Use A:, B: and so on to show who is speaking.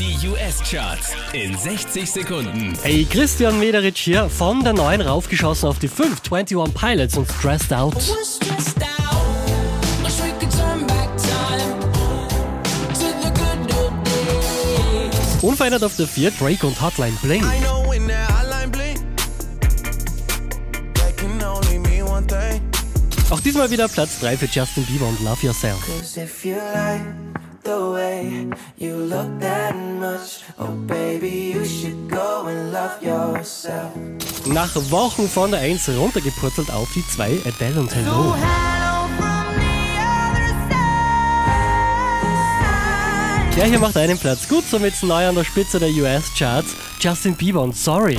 A: Die US-Charts in 60 Sekunden.
B: Hey, Christian Mederich hier von der 9 raufgeschossen auf die 5. 21 Pilots und Stressed Out.
C: days.
B: Unverändert auf der 4 Drake und Hotline Bling. Auch diesmal wieder Platz 3 für Justin Bieber und Love Yourself.
D: Way you look that much, oh baby, you should go and love yourself.
B: Nach Wochen von der 1 runtergepurzelt auf die 2 Adele und Hello. Der hier macht einen Platz gut, somit neu an der Spitze der US-Charts. Justin Bieber und
D: Sorry.